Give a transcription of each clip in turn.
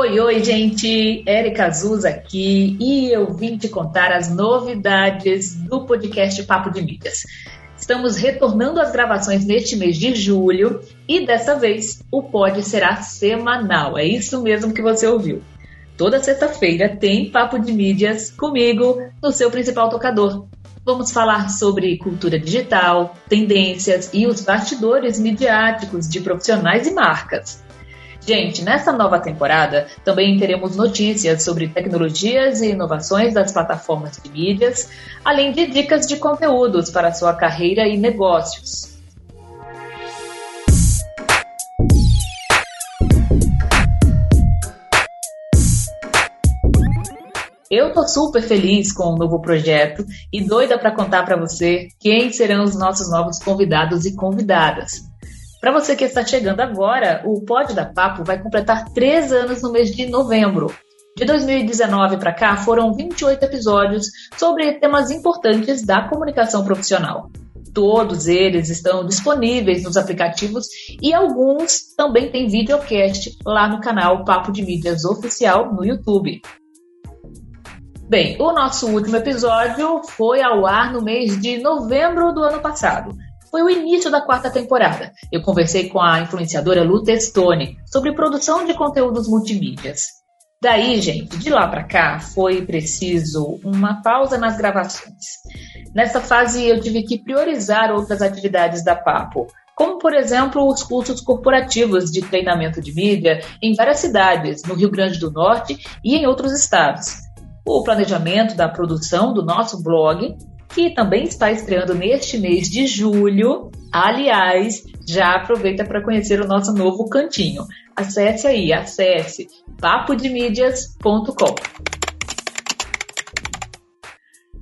Oi, oi, gente! Érica Azuz aqui e eu vim te contar as novidades do podcast Papo de Mídias. Estamos retornando às gravações neste mês de julho e dessa vez o pod será semanal. É isso mesmo que você ouviu. Toda sexta-feira tem Papo de Mídias comigo no seu principal tocador. Vamos falar sobre cultura digital, tendências e os bastidores midiáticos de profissionais e marcas. Gente, nessa nova temporada também teremos notícias sobre tecnologias e inovações das plataformas de mídias, além de dicas de conteúdos para sua carreira e negócios. Eu tô super feliz com o novo projeto e doida para contar para você quem serão os nossos novos convidados e convidadas. Para você que está chegando agora, o Pode da Papo vai completar três anos no mês de novembro. De 2019 para cá, foram 28 episódios sobre temas importantes da comunicação profissional. Todos eles estão disponíveis nos aplicativos e alguns também têm videocast lá no canal Papo de Mídias Oficial no YouTube. Bem, o nosso último episódio foi ao ar no mês de novembro do ano passado foi o início da quarta temporada. Eu conversei com a influenciadora Lu Testoni sobre produção de conteúdos multimídias. Daí, gente, de lá para cá foi preciso uma pausa nas gravações. Nessa fase eu tive que priorizar outras atividades da Papo, como por exemplo os cursos corporativos de treinamento de mídia em várias cidades, no Rio Grande do Norte e em outros estados. O planejamento da produção do nosso blog que também está estreando neste mês de julho. Aliás, já aproveita para conhecer o nosso novo cantinho. Acesse aí, acesse papodemídias.com.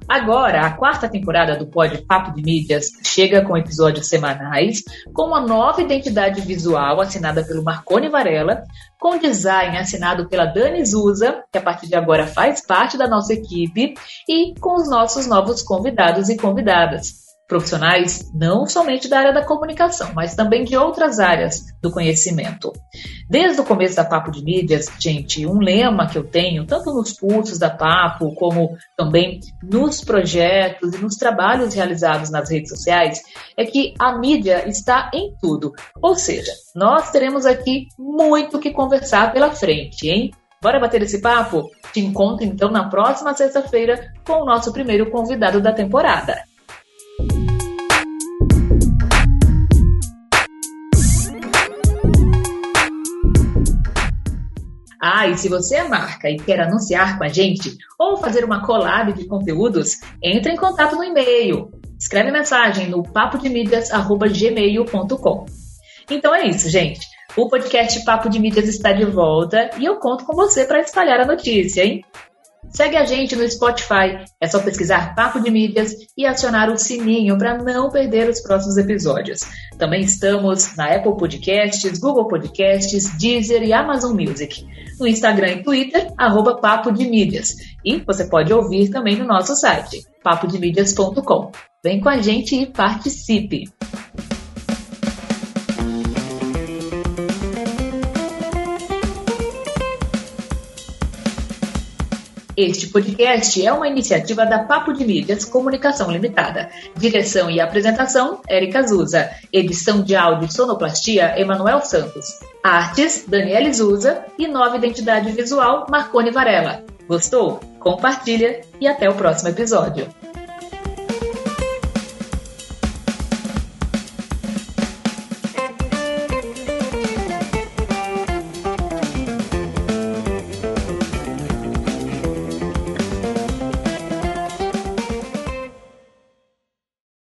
Agora, a quarta temporada do Pod Papo de Mídias chega com episódios semanais, com uma nova identidade visual assinada pelo Marcone Varela, com design assinado pela Dani Zusa, que a partir de agora faz parte da nossa equipe, e com os nossos novos convidados e convidadas profissionais não somente da área da comunicação, mas também de outras áreas do conhecimento. Desde o começo da Papo de Mídias, gente, um lema que eu tenho, tanto nos cursos da Papo, como também nos projetos e nos trabalhos realizados nas redes sociais, é que a mídia está em tudo. Ou seja, nós teremos aqui muito que conversar pela frente, hein? Bora bater esse papo? Te encontro então na próxima sexta-feira com o nosso primeiro convidado da temporada. Ah, e se você é marca e quer anunciar com a gente ou fazer uma collab de conteúdos, entre em contato no e-mail. Escreve mensagem no papodemídias.gmail.com. Então é isso, gente. O podcast Papo de Mídias está de volta e eu conto com você para espalhar a notícia, hein? Segue a gente no Spotify, é só pesquisar Papo de Mídias e acionar o sininho para não perder os próximos episódios. Também estamos na Apple Podcasts, Google Podcasts, Deezer e Amazon Music. No Instagram e Twitter, arroba Papo de Mídias. E você pode ouvir também no nosso site, papodemídias.com. Vem com a gente e participe! Este podcast é uma iniciativa da Papo de Mídias Comunicação Limitada. Direção e apresentação, Érica Zuza. Edição de áudio e sonoplastia, Emanuel Santos. Artes, Daniele Zuza. E nova identidade visual, Marcone Varela. Gostou? Compartilha e até o próximo episódio.